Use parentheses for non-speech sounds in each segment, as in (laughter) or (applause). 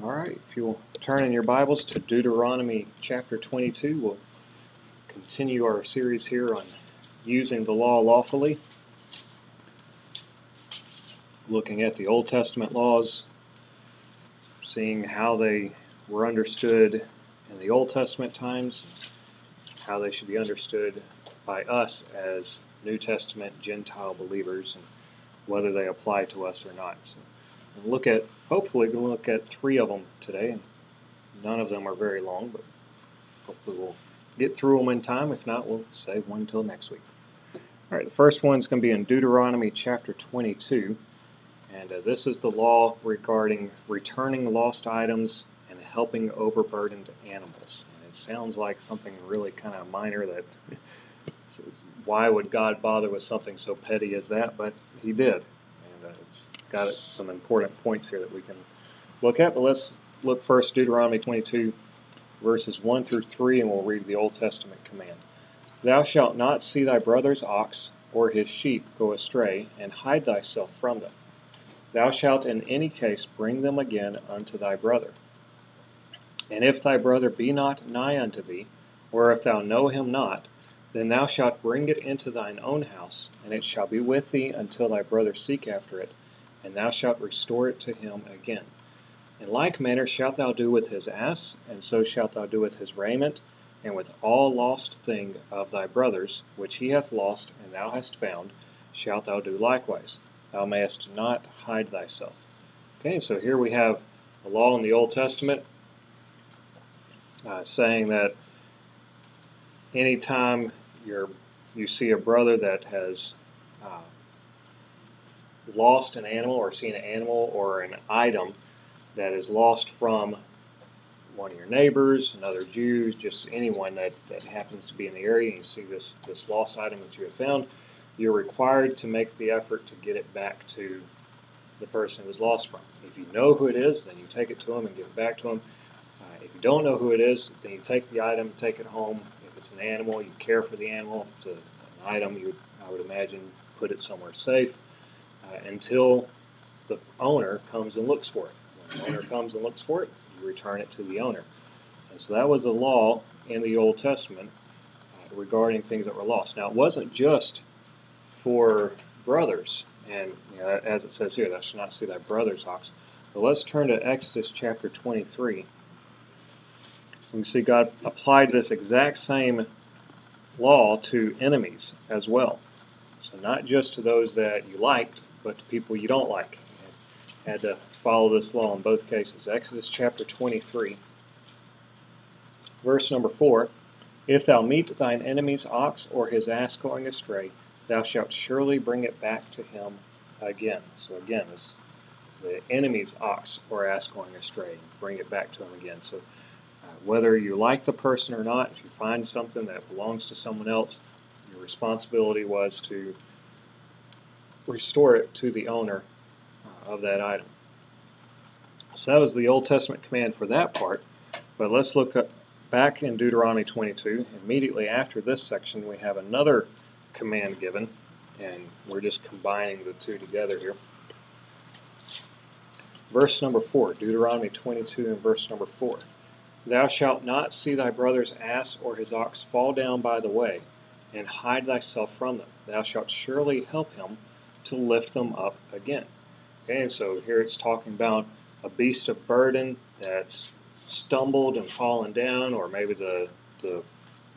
All right, if you'll turn in your Bibles to Deuteronomy chapter 22, we'll continue our series here on using the law lawfully. Looking at the Old Testament laws, seeing how they were understood in the Old Testament times, how they should be understood by us as New Testament Gentile believers, and whether they apply to us or not. So, we'll look at, hopefully, we'll look at three of them today, and none of them are very long, but hopefully we'll get through them in time. If not, we'll save one until next week. All right, the first one's going to be in Deuteronomy chapter 22, and uh, this is the law regarding returning lost items and helping overburdened animals. And it sounds like something really kind of minor that (laughs) why would God bother with something so petty as that? But He did, and uh, it's got some important points here that we can look at. But let's look first Deuteronomy 22, verses 1 through 3, and we'll read the Old Testament command. Thou shalt not see thy brother's ox or his sheep go astray, and hide thyself from them. Thou shalt in any case bring them again unto thy brother. And if thy brother be not nigh unto thee, or if thou know him not, then thou shalt bring it into thine own house, and it shall be with thee until thy brother seek after it, and thou shalt restore it to him again. In like manner shalt thou do with his ass, and so shalt thou do with his raiment, and with all lost thing of thy brother's, which he hath lost, and thou hast found, shalt thou do likewise. Thou mayest not hide thyself. Okay, so here we have a law in the Old Testament uh, saying that anytime you're, you see a brother that has uh, lost an animal or seen an animal or an item that is lost from one of your neighbors, another Jew, just anyone that, that happens to be in the area, and you see this, this lost item that you have found, you're required to make the effort to get it back to the person it was lost from. If you know who it is, then you take it to them and give it back to them. Uh, if you don't know who it is, then you take the item, take it home. It's an animal, you care for the animal. If it's a, an item, you I would imagine put it somewhere safe uh, until the owner comes and looks for it. When the owner comes and looks for it, you return it to the owner. And so that was the law in the Old Testament uh, regarding things that were lost. Now, it wasn't just for brothers, and you know, as it says here, thou shalt not see thy brother's ox. But let's turn to Exodus chapter 23. We see God applied this exact same law to enemies as well. So not just to those that you liked, but to people you don't like. Had to follow this law in both cases. Exodus chapter 23, verse number 4. If thou meet thine enemy's ox or his ass going astray, thou shalt surely bring it back to him again. So again, the enemy's ox or ass going astray, bring it back to him again. So whether you like the person or not, if you find something that belongs to someone else, your responsibility was to restore it to the owner uh, of that item. So that was the Old Testament command for that part. But let's look back in Deuteronomy 22. Immediately after this section, we have another command given, and we're just combining the two together here. Verse number 4, Deuteronomy 22 and verse number 4. Thou shalt not see thy brother's ass or his ox fall down by the way, and hide thyself from them. Thou shalt surely help him to lift them up again. Okay, so here it's talking about a beast of burden that's stumbled and fallen down, or maybe the the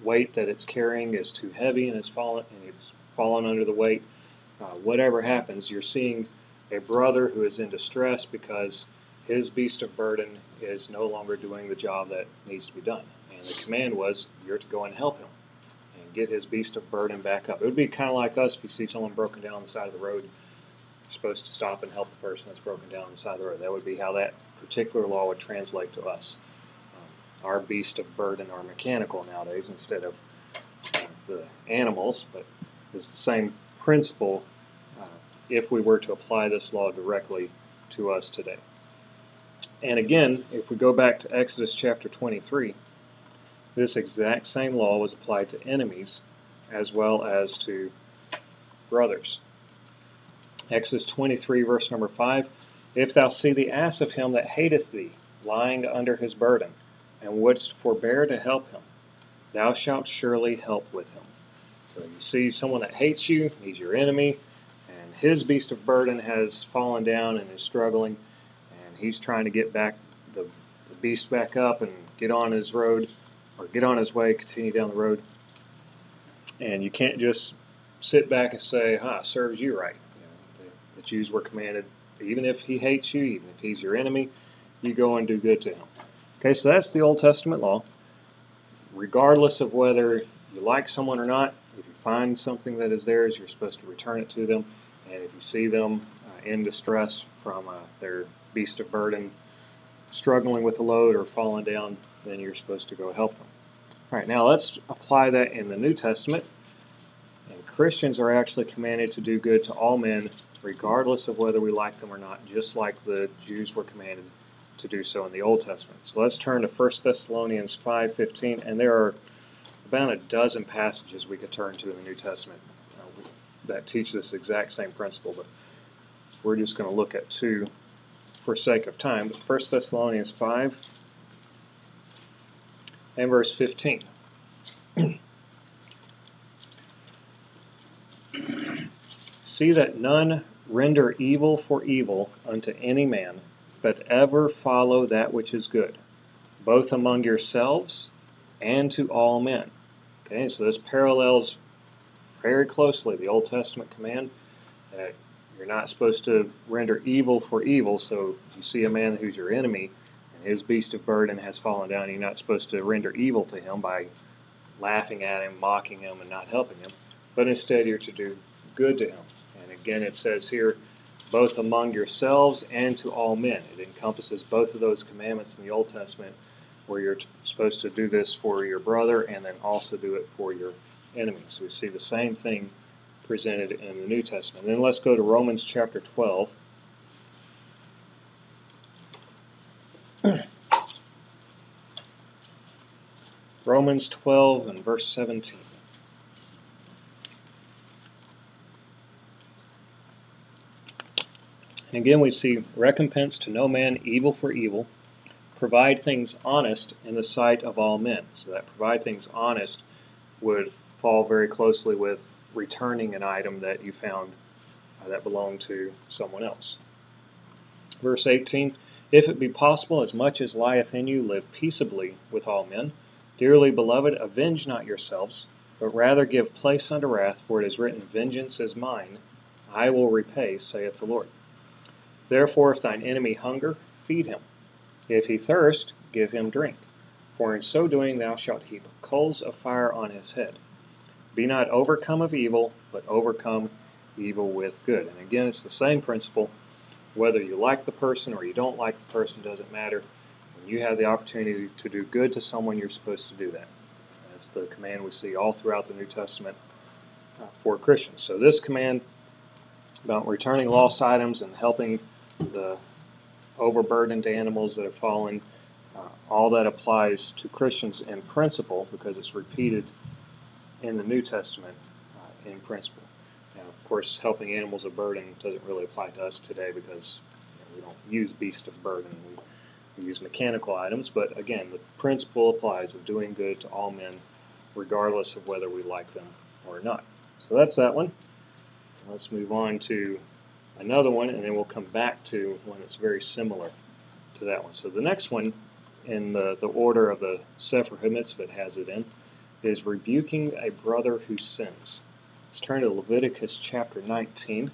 weight that it's carrying is too heavy and it's fallen and it's fallen under the weight. Uh, whatever happens, you're seeing a brother who is in distress because his beast of burden is no longer doing the job that needs to be done. And the command was you're to go and help him and get his beast of burden back up. It would be kind of like us if you see someone broken down on the side of the road. You're supposed to stop and help the person that's broken down on the side of the road. That would be how that particular law would translate to us. Um, our beast of burden are mechanical nowadays instead of uh, the animals, but it's the same principle uh, if we were to apply this law directly to us today. And again, if we go back to Exodus chapter 23, this exact same law was applied to enemies as well as to brothers. Exodus 23, verse number 5 If thou see the ass of him that hateth thee, lying under his burden, and wouldst forbear to help him, thou shalt surely help with him. So you see someone that hates you, he's your enemy, and his beast of burden has fallen down and is struggling, he's trying to get back the, the beast back up and get on his road, or get on his way, continue down the road. And you can't just sit back and say, "Ha, serves you right." You know, the, the Jews were commanded, even if he hates you, even if he's your enemy, you go and do good to him. Okay, so that's the Old Testament law. Regardless of whether you like someone or not, if you find something that is theirs, you're supposed to return it to them. And if you see them uh, in distress from uh, their beast of burden, struggling with a load or falling down, then you're supposed to go help them. All right, now let's apply that in the New Testament. And Christians are actually commanded to do good to all men, regardless of whether we like them or not, just like the Jews were commanded to do so in the Old Testament. So let's turn to 1 Thessalonians 5:15, and there are about a dozen passages we could turn to in the New Testament uh, that teach this exact same principle, but we're just going to look at two for sake of time. But 1 Thessalonians 5 and verse 15. (clears throat) See that none render evil for evil unto any man, but ever follow that which is good, both among yourselves and to all men. Okay, so this parallels very closely the Old Testament command that you're not supposed to render evil for evil. So you see a man who's your enemy and his beast of burden has fallen down, you're not supposed to render evil to him by laughing at him, mocking him, and not helping him, but instead you're to do good to him. And again, it says here, both among yourselves and to all men. It encompasses both of those commandments in the Old Testament, where you're supposed to do this for your brother and then also do it for your enemy. So we see the same thing presented in the New Testament. Then let's go to Romans chapter 12. (clears throat) Romans 12 and verse 17. And again, we see recompense to no man evil for evil, provide things honest in the sight of all men. So that provide things honest would fall very closely with returning an item that you found uh, that belonged to someone else. Verse 18 If it be possible, as much as lieth in you, live peaceably with all men. Dearly beloved, avenge not yourselves, but rather give place unto wrath, for it is written, Vengeance is mine, I will repay, saith the Lord. Therefore, if thine enemy hunger, feed him. If he thirst, give him drink. For in so doing thou shalt heap coals of fire on his head. Be not overcome of evil, but overcome evil with good. And again, it's the same principle. Whether you like the person or you don't like the person doesn't matter. When you have the opportunity to do good to someone, you're supposed to do that. That's the command we see all throughout the New Testament uh, for Christians. So this command about returning lost items and helping the overburdened animals that have fallen. Uh, all that applies to Christians in principle because it's repeated in the New Testament uh, in principle. Now, of course, helping animals of burden doesn't really apply to us today because you know, we don't use beasts of burden. We, we use mechanical items, but again, the principle applies of doing good to all men, regardless of whether we like them or not. So that's that one. Let's move on to another one, and then we'll come back to one that's very similar to that one. So the next one, in the, the order of the Sefer HaMitzvah has it in, is rebuking a brother who sins. Let's turn to Leviticus chapter 19.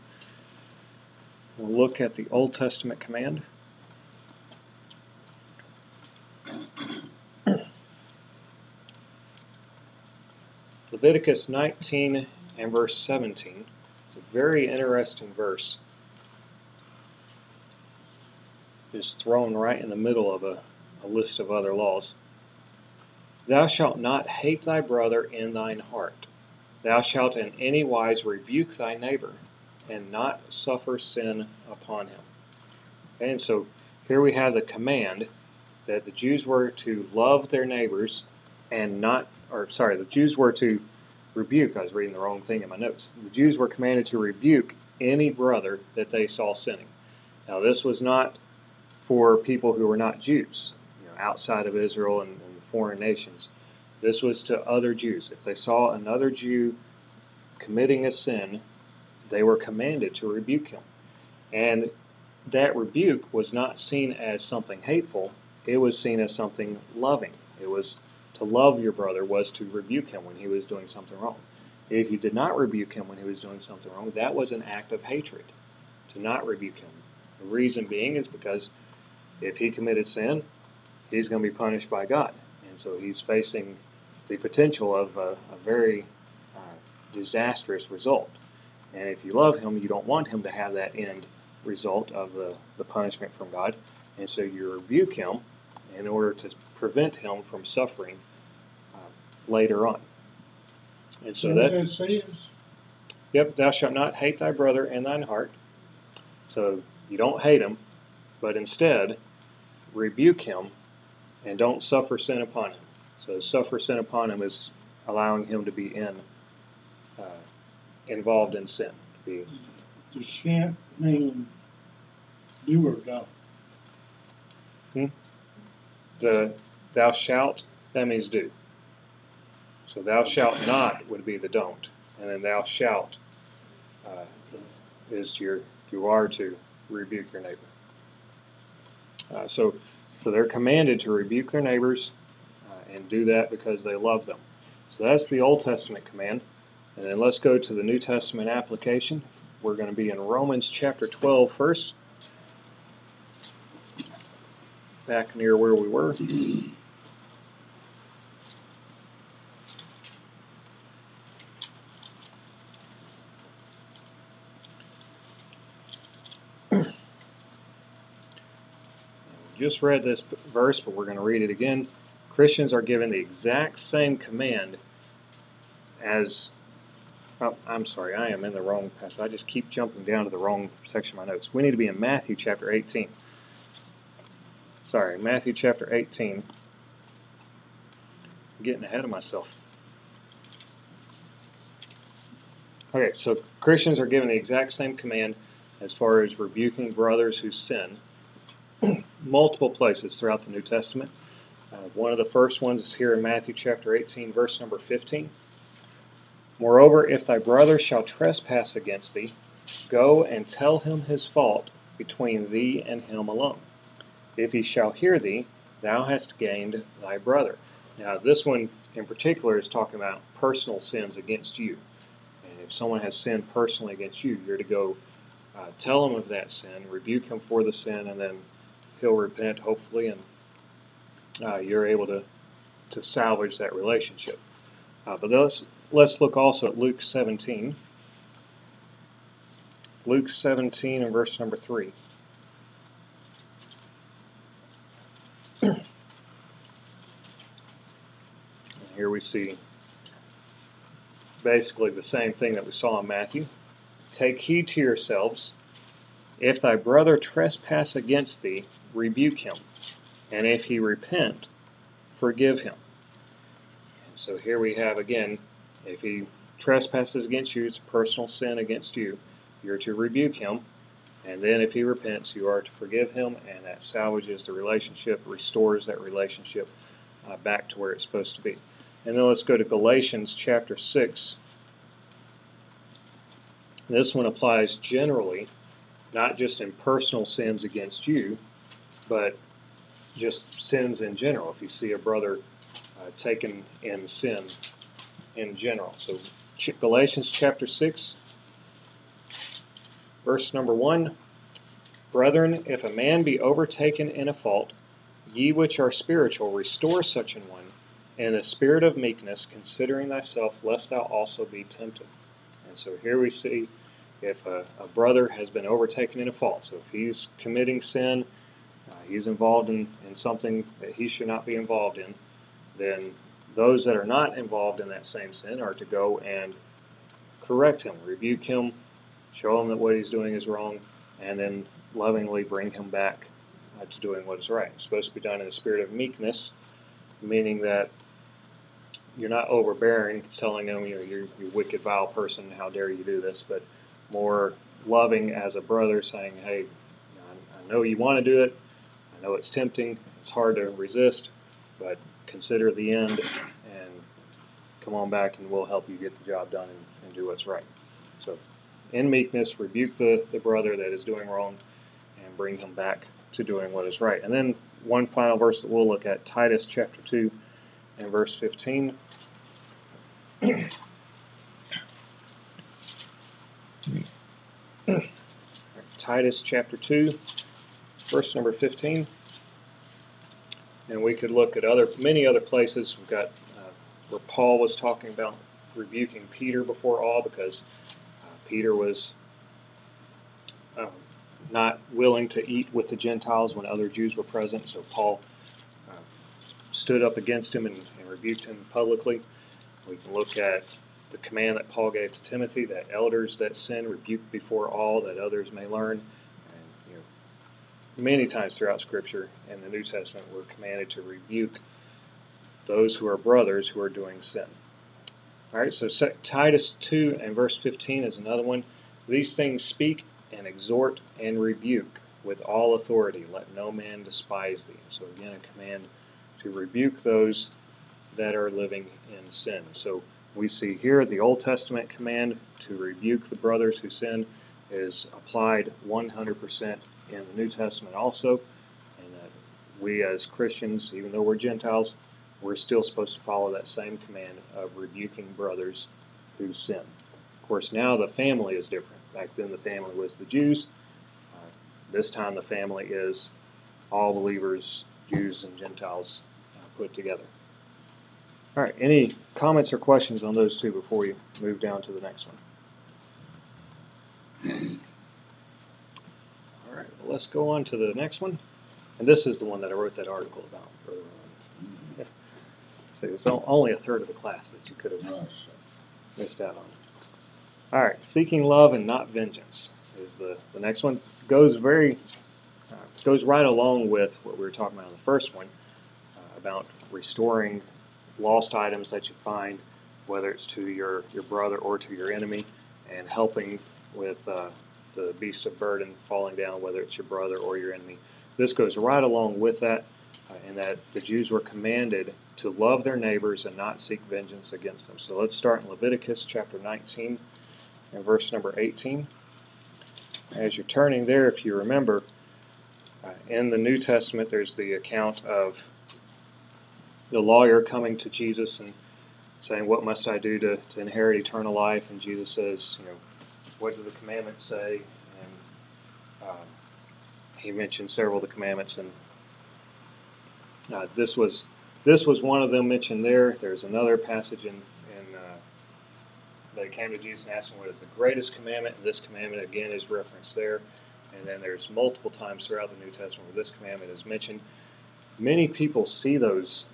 We'll look at the Old Testament command. (clears throat) Leviticus 19 and verse 17. It's a very interesting verse. It's thrown right in the middle of a, a list of other laws. Thou shalt not hate thy brother in thine heart. Thou shalt in any wise rebuke thy neighbor, and not suffer sin upon him. And so here we have the command that the Jews were to love their neighbors and not, or sorry, the Jews were to rebuke. I was reading the wrong thing in my notes. The Jews were commanded to rebuke any brother that they saw sinning. Now, this was not for people who were not Jews, you know, outside of Israel and, and foreign nations. This was to other Jews. If they saw another Jew committing a sin, they were commanded to rebuke him. And that rebuke was not seen as something hateful, it was seen as something loving. It was to love your brother was to rebuke him when he was doing something wrong. If you did not rebuke him when he was doing something wrong, that was an act of hatred to not rebuke him. The reason being is because if he committed sin, he's going to be punished by God. And so he's facing the potential of a, a very uh, disastrous result. And if you love him, you don't want him to have that end result of the, the punishment from God. And so you rebuke him in order to prevent him from suffering uh, later on. And so that's. Yep, thou shalt not hate thy brother in thine heart. So you don't hate him, but instead rebuke him and don't suffer sin upon him. So suffer sin upon him is allowing him to be in uh, involved in sin. To be, shan't mean do or don't. Hmm? The thou shalt that means do. So thou shalt not would be the don't, and then thou shalt uh, is your you are to rebuke your neighbor. Uh, so so they're commanded to rebuke their neighbors uh, and do that because they love them. So that's the Old Testament command. And then let's go to the New Testament application. We're going to be in Romans chapter 12 first. Back near where we were. Just read this verse, but we're going to read it again. Christians are given the exact same command as. Oh, I'm sorry, I am in the wrong passage. I just keep jumping down to the wrong section of my notes. We need to be in Matthew chapter 18. Sorry, Matthew chapter 18. I'm getting ahead of myself. Okay, so Christians are given the exact same command as far as rebuking brothers who sin multiple places throughout the New Testament. Uh, one of the first ones is here in Matthew chapter 18, verse number 15. Moreover, if thy brother shall trespass against thee, go and tell him his fault between thee and him alone. If he shall hear thee, thou hast gained thy brother. Now, this one in particular is talking about personal sins against you. And if someone has sinned personally against you, you're to go uh, tell him of that sin, rebuke him for the sin, and then he'll repent, hopefully, and uh, you're able to, to salvage that relationship. Uh, but let's, let's look also at Luke 17. Luke 17 and verse number 3. here we see basically the same thing that we saw in Matthew. Take heed to yourselves. If thy brother trespass against thee, rebuke him. And if he repent, forgive him. So here we have again, if he trespasses against you, it's a personal sin against you, you're to rebuke him. And then if he repents, you are to forgive him, and that salvages the relationship, restores that relationship uh, back to where it's supposed to be. And then let's go to Galatians chapter 6. This one applies generally, not just in personal sins against you, but just sins in general. If you see a brother uh, taken in sin in general. So Galatians chapter 6, verse number 1. Brethren, if a man be overtaken in a fault, ye which are spiritual, restore such an one in a spirit of meekness, considering thyself, lest thou also be tempted. And so here we see if a, a brother has been overtaken in a fault. So if he's committing sin, he's involved in, in something that he should not be involved in, then those that are not involved in that same sin are to go and correct him, rebuke him, show him that what he's doing is wrong, and then lovingly bring him back uh, to doing what is right. It's supposed to be done in a spirit of meekness, meaning that you're not overbearing, telling them, you know, you're, you wicked, vile person, how dare you do this, but more loving as a brother, saying, hey, I know you want to do it, I know it's tempting, it's hard to resist, but consider the end and come on back and we'll help you get the job done and, and do what's right. So, in meekness, rebuke the, the brother that is doing wrong and bring him back to doing what is right. And then one final verse that we'll look at Titus chapter 2 and verse 15. (clears throat) Titus chapter 2, verse number 15. And we could look at other many other places. We've got uh, where Paul was talking about rebuking Peter before all because uh, Peter was um, not willing to eat with the Gentiles when other Jews were present. So Paul uh, stood up against him and, and rebuked him publicly. We can look at the command that Paul gave to Timothy that elders that sin rebuke before all that others may learn. Many times throughout Scripture and the New Testament, we're commanded to rebuke those who are brothers who are doing sin. All right, so Titus 2 and verse 15 is another one. These things speak and exhort and rebuke with all authority. Let no man despise thee. So again, a command to rebuke those that are living in sin. So we see here the Old Testament command to rebuke the brothers who sin is applied 100% in the New Testament also, and that we as Christians, even though we're Gentiles, we're still supposed to follow that same command of rebuking brothers who sin. Of course, now the family is different. Back then, the family was the Jews. Uh, this time, the family is all believers, Jews and Gentiles uh, put together. All right, any comments or questions on those two before we move down to the next one? All right, well, let's go on to the next one. And this is the one that I wrote that article about, Brother Yeah. So it's only a third of the class that you could have oh, missed out on. All right, seeking love and not vengeance is the, the next one. Goes very uh, goes right along with what we were talking about in the first one uh, about restoring lost items that you find, whether it's to your, your brother or to your enemy, and helping with uh, the beast of burden falling down, whether it's your brother or your enemy. This goes right along with that, uh, in that the Jews were commanded to love their neighbors and not seek vengeance against them. So let's start in Leviticus chapter 19 and verse number 18. As you're turning there, if you remember, uh, in the New Testament, there's the account of the lawyer coming to Jesus and saying, What must I do to, to inherit eternal life? And Jesus says, You know, what do the commandments say? And um, he mentioned several of the commandments, and uh, this was this was one of them mentioned there. There's another passage in, in uh, they came to Jesus and asked him what is the greatest commandment, and this commandment again is referenced there. And then there's multiple times throughout the New Testament where this commandment is mentioned. Many people see those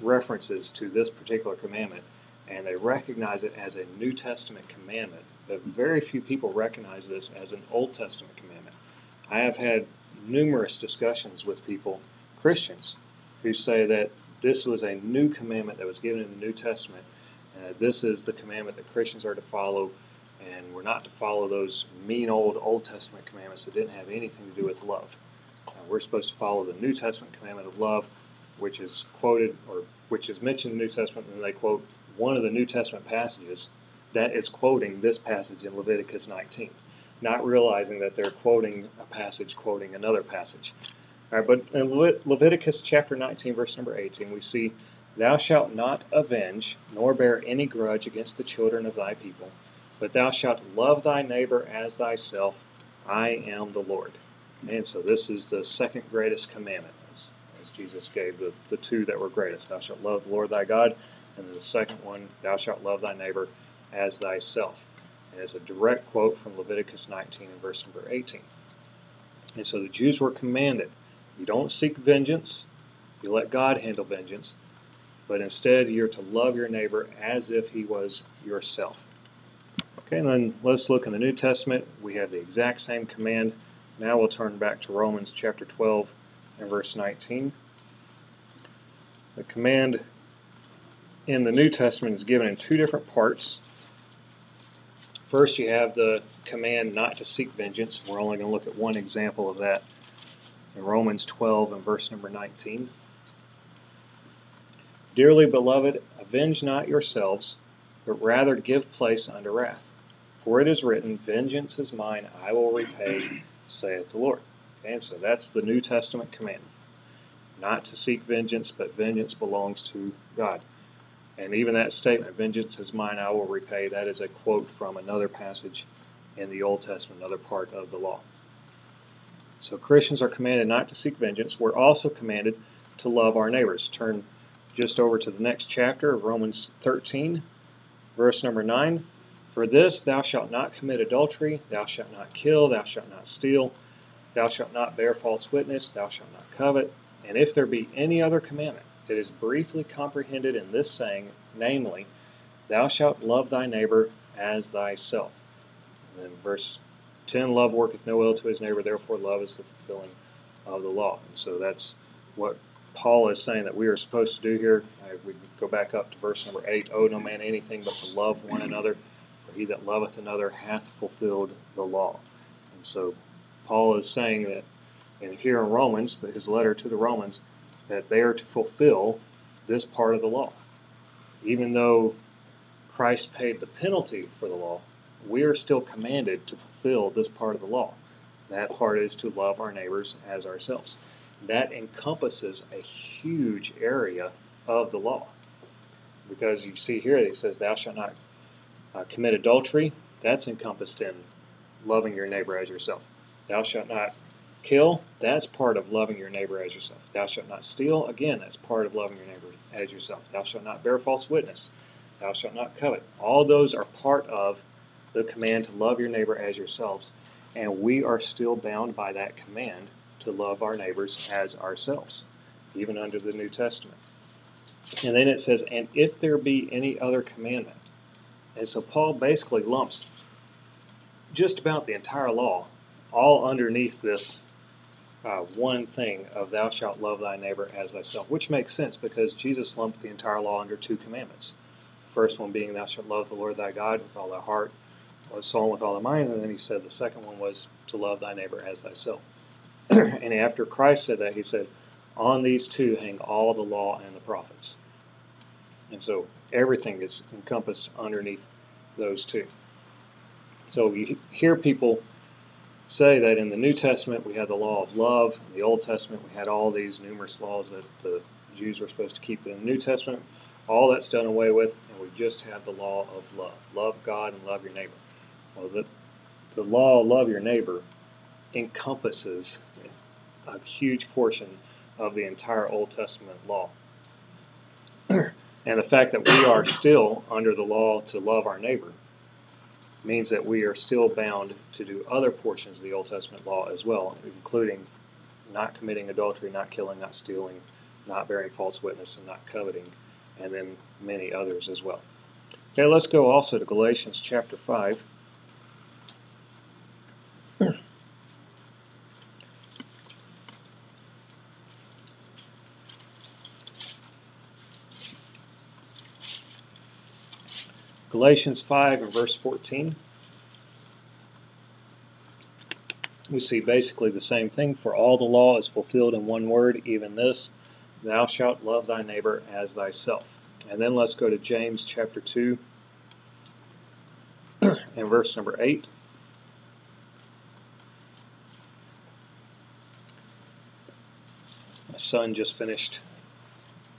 references to this particular commandment, and they recognize it as a New Testament commandment. But very few people recognize this as an Old Testament commandment. I have had numerous discussions with people, Christians, who say that this was a new commandment that was given in the New Testament. Uh, this is the commandment that Christians are to follow, and we're not to follow those mean old Old Testament commandments that didn't have anything to do with love. Uh, we're supposed to follow the New Testament commandment of love, which is quoted or which is mentioned in the New Testament, and they quote one of the New Testament passages that is quoting this passage in Leviticus 19, not realizing that they're quoting a passage quoting another passage. All right, but in Le- Leviticus chapter 19, verse number 18, we see, Thou shalt not avenge, nor bear any grudge against the children of thy people, but thou shalt love thy neighbor as thyself. I am the Lord. And so this is the second greatest commandment. As Jesus gave the, the two that were greatest. Thou shalt love the Lord thy God, and the second one, thou shalt love thy neighbor as thyself. It's a direct quote from Leviticus 19 and verse number 18. And so the Jews were commanded, you don't seek vengeance, you let God handle vengeance, but instead you're to love your neighbor as if he was yourself. Okay, and then let's look in the New Testament. We have the exact same command. Now we'll turn back to Romans chapter 12 and verse 19. The command in the New Testament is given in two different parts. First, you have the command not to seek vengeance. We're only going to look at one example of that in Romans 12 and verse number 19. Dearly beloved, avenge not yourselves, but rather give place unto wrath. For it is written, Vengeance is mine, I will repay, saith the Lord. Okay, and so that's the New Testament commandment. Not to seek vengeance, but vengeance belongs to God. And even that statement, vengeance is mine, I will repay, that is a quote from another passage in the Old Testament, another part of the law. So Christians are commanded not to seek vengeance. We're also commanded to love our neighbors. Turn just over to the next chapter of Romans 13, verse number 9. For this thou shalt not commit adultery, thou shalt not kill, thou shalt not steal, thou shalt not bear false witness, thou shalt not covet. And if there be any other commandment, it is briefly comprehended in this saying, namely, Thou shalt love thy neighbor as thyself. And then verse 10 Love worketh no ill to his neighbor, therefore love is the fulfilling of the law. And so that's what Paul is saying that we are supposed to do here. Uh, if we go back up to verse number 8 Owe no man anything but to love one another, for he that loveth another hath fulfilled the law. And so Paul is saying that, and here in Romans, his letter to the Romans, that they are to fulfill this part of the law. Even though Christ paid the penalty for the law, we are still commanded to fulfill this part of the law. That part is to love our neighbors as ourselves. That encompasses a huge area of the law. Because you see here, it says, Thou shalt not uh, commit adultery. That's encompassed in loving your neighbor as yourself. Thou shalt not kill, that's part of loving your neighbor as yourself. Thou shalt not steal, again, that's part of loving your neighbor as yourself. Thou shalt not bear false witness. Thou shalt not covet. All those are part of the command to love your neighbor as yourselves, and we are still bound by that command to love our neighbors as ourselves, even under the New Testament. And then it says, and if there be any other commandment. And so Paul basically lumps just about the entire law all underneath this uh, one thing of thou shalt love thy neighbor as thyself, which makes sense because Jesus lumped the entire law under two commandments. The first one being thou shalt love the Lord thy God with all thy heart, with soul, with all thy mind, and then he said the second one was to love thy neighbor as thyself. (clears throat) and after Christ said that, he said, on these two hang all the law and the prophets. And so everything is encompassed underneath those two. So you hear people say that in the New Testament we had the law of love, in the Old Testament we had all these numerous laws that the Jews were supposed to keep. In the New Testament, all that's done away with, and we just have the law of love. Love God and love your neighbor. Well, the, the law of love your neighbor encompasses a huge portion of the entire Old Testament law. (clears throat) and the fact that we are still under the law to love our neighbor means that we are still bound to do other portions of the Old Testament law as well, including not committing adultery, not killing, not stealing, not bearing false witness, and not coveting, and then many others as well. Okay, let's go also to Galatians chapter 5. Galatians 5 and verse 14. We see basically the same thing. For all the law is fulfilled in one word, even this Thou shalt love thy neighbor as thyself. And then let's go to James chapter 2 (clears throat) and verse number 8. My son just finished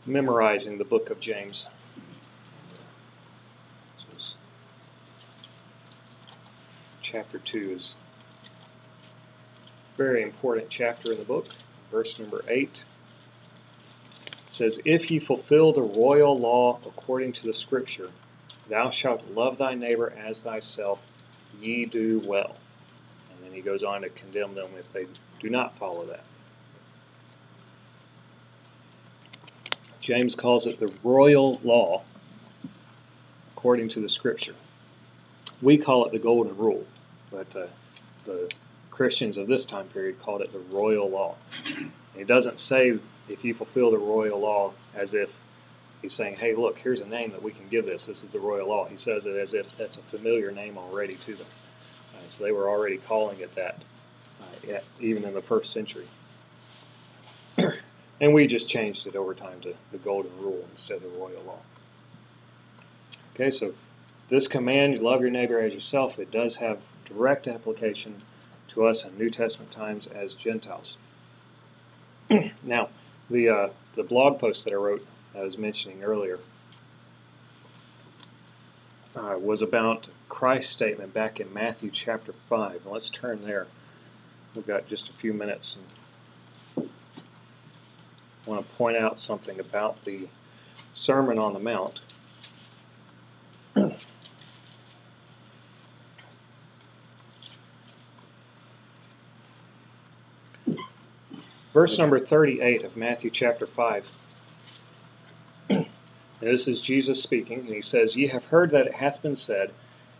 memorizing the book of James. Chapter 2 is a very important chapter in the book. Verse number 8 says, If ye fulfill the royal law according to the scripture, thou shalt love thy neighbor as thyself, ye do well. And then he goes on to condemn them if they do not follow that. James calls it the royal law according to the scripture. We call it the golden rule but uh, the Christians of this time period called it the royal law. He doesn't say if you fulfill the royal law as if he's saying, hey, look, here's a name that we can give this. This is the royal law. He says it as if that's a familiar name already to them. Uh, so they were already calling it that, uh, even in the first century. (clears throat) And we just changed it over time to the golden rule instead of the royal law. Okay, so this command, love your neighbor as yourself, it does have direct application to us in New Testament times as Gentiles. (clears throat) now, the uh, the blog post that I wrote, I was mentioning earlier, uh, was about Christ's statement back in Matthew chapter five. Let's turn there. We've got just a few minutes, and I want to point out something about the Sermon on the Mount. Verse number 38 of Matthew chapter 5. and (clears throat) this is Jesus speaking, and he says, Ye have heard that it hath been said,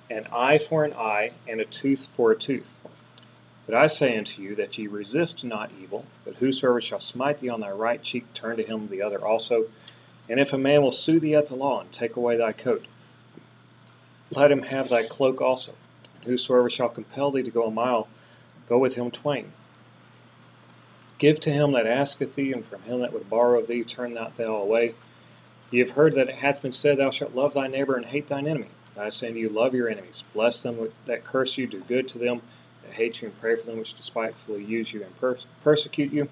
An eye for an eye, and a tooth for a tooth. But I say unto you that ye resist not evil, but whosoever shall smite thee on thy right cheek, turn to him the other also. And if a man will sue thee at the law, and take away thy coat, let him have thy cloak also. And whosoever shall compel thee to go a mile, go with him twain. Give to him that asketh thee, and from him that would borrow of thee turn not thou away. Ye have heard that it hath been said, Thou shalt love thy neighbor and hate thine enemy. I say unto you, love your enemies, bless them that curse you, do good to them that hate you, and pray for them which despitefully use you and per- persecute you,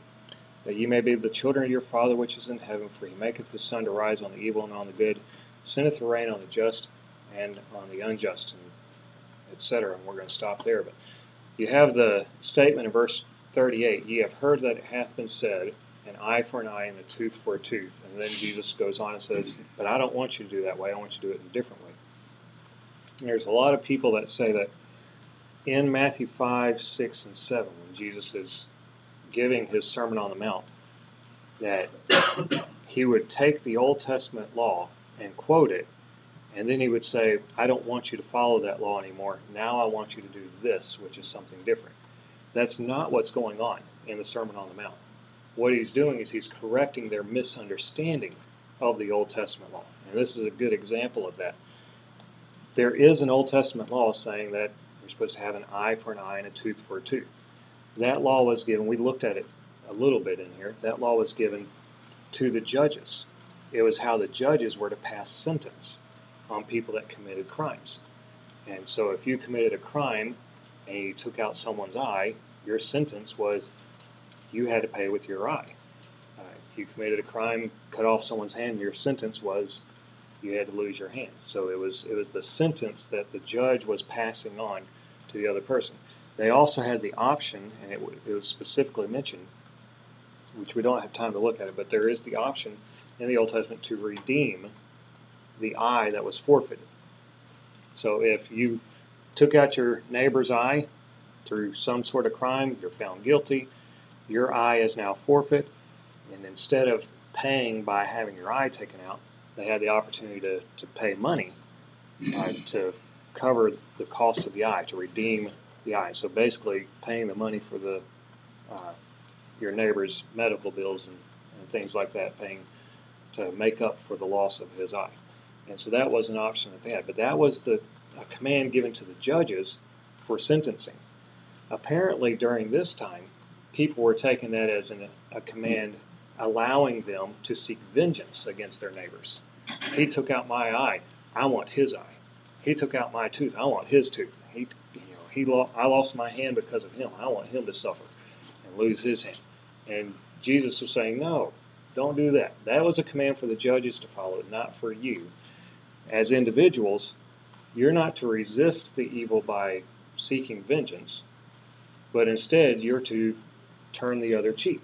that ye may be the children of your Father which is in heaven. For he maketh the sun to rise on the evil and on the good, sendeth the rain on the just and on the unjust, and etc. And we're going to stop there. But you have the statement in verse 38, ye have heard that it hath been said, an eye for an eye and a tooth for a tooth. And then Jesus goes on and says, but I don't want you to do that way. I want you to do it in a different way. And there's a lot of people that say that in Matthew 5, 6, and 7, when Jesus is giving his Sermon on the Mount, that (coughs) he would take the Old Testament law and quote it, and then he would say, I don't want you to follow that law anymore. Now I want you to do this, which is something different. That's not what's going on in the Sermon on the Mount. What he's doing is he's correcting their misunderstanding of the Old Testament law. And this is a good example of that. There is an Old Testament law saying that you're supposed to have an eye for an eye and a tooth for a tooth. That law was given, we looked at it a little bit in here, that law was given to the judges. It was how the judges were to pass sentence on people that committed crimes. And so if you committed a crime and you took out someone's eye, your sentence was you had to pay with your eye. Uh, if you committed a crime, cut off someone's hand, your sentence was you had to lose your hand. So it was it was the sentence that the judge was passing on to the other person. They also had the option, and it, it was specifically mentioned, which we don't have time to look at it, but there is the option in the Old Testament to redeem the eye that was forfeited. So if you took out your neighbor's eye through some sort of crime, you're found guilty, your eye is now forfeit, and instead of paying by having your eye taken out, they had the opportunity to, to pay money uh, to cover the cost of the eye, to redeem the eye. So basically, paying the money for the uh, your neighbor's medical bills and, and things like that, paying to make up for the loss of his eye. And so that was an option that they had. But that was the a command given to the judges for sentencing. Apparently, during this time, people were taking that as an, a command allowing them to seek vengeance against their neighbors. He took out my eye, I want his eye. He took out my tooth, I want his tooth. He, you know, he lo- I lost my hand because of him. I want him to suffer and lose his hand. And Jesus was saying, no, don't do that. That was a command for the judges to follow, not for you. As individuals, you're not to resist the evil by seeking vengeance, but instead you're to turn the other cheek.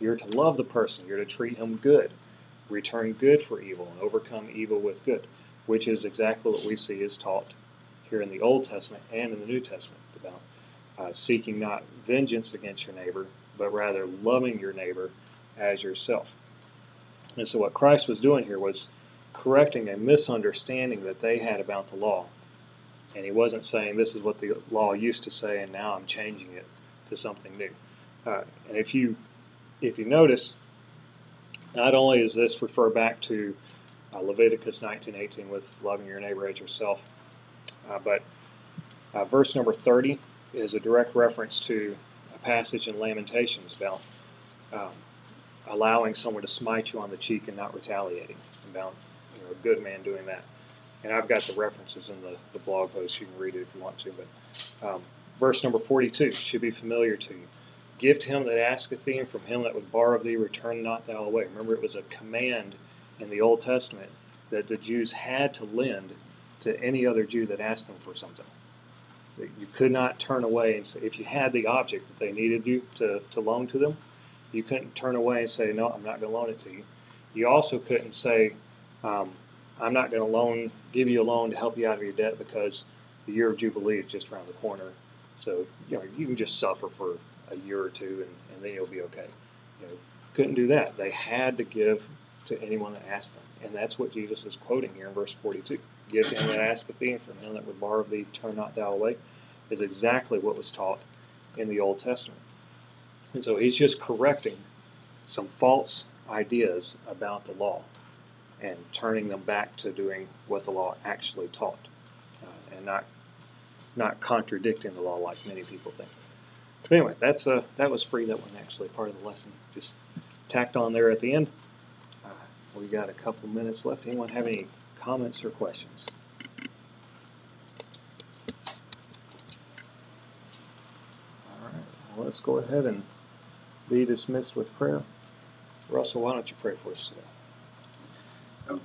You're to love the person. You're to treat him good, return good for evil, and overcome evil with good, which is exactly what we see is taught here in the Old Testament and in the New Testament about uh, seeking not vengeance against your neighbor, but rather loving your neighbor as yourself. And so, what Christ was doing here was correcting a misunderstanding that they had about the law. And he wasn't saying this is what the law used to say, and now I'm changing it to something new. Uh, and if you if you notice, not only does this refer back to uh, Leviticus 19:18 with loving your neighbor as yourself, uh, but uh, verse number 30 is a direct reference to a passage in Lamentations about um, allowing someone to smite you on the cheek and not retaliating, about you know a good man doing that. And I've got the references in the, the blog post. You can read it if you want to. But um, verse number 42 should be familiar to you. Give to him that asketh thee, and from him that would borrow of thee, return not thou away. Remember, it was a command in the Old Testament that the Jews had to lend to any other Jew that asked them for something. You could not turn away and say, if you had the object that they needed you to, to loan to them, you couldn't turn away and say, no, I'm not going to loan it to you. You also couldn't say, um, I'm not going to loan, give you a loan to help you out of your debt because the year of Jubilee is just around the corner. So, you know, you can just suffer for a year or two and, and then you'll be okay. You know, couldn't do that. They had to give to anyone that asked them. And that's what Jesus is quoting here in verse 42. Give to him that asketh thee, and from him that would borrow thee, turn not thou away, is exactly what was taught in the Old Testament. And so he's just correcting some false ideas about the law and turning them back to doing what the law actually taught uh, and not not contradicting the law like many people think. But anyway, that's uh, that was free. That one actually part of the lesson just tacked on there at the end. Uh, we got a couple minutes left. Anyone have any comments or questions? All right. Well, let's go ahead and be dismissed with prayer. Russell, why don't you pray for us today?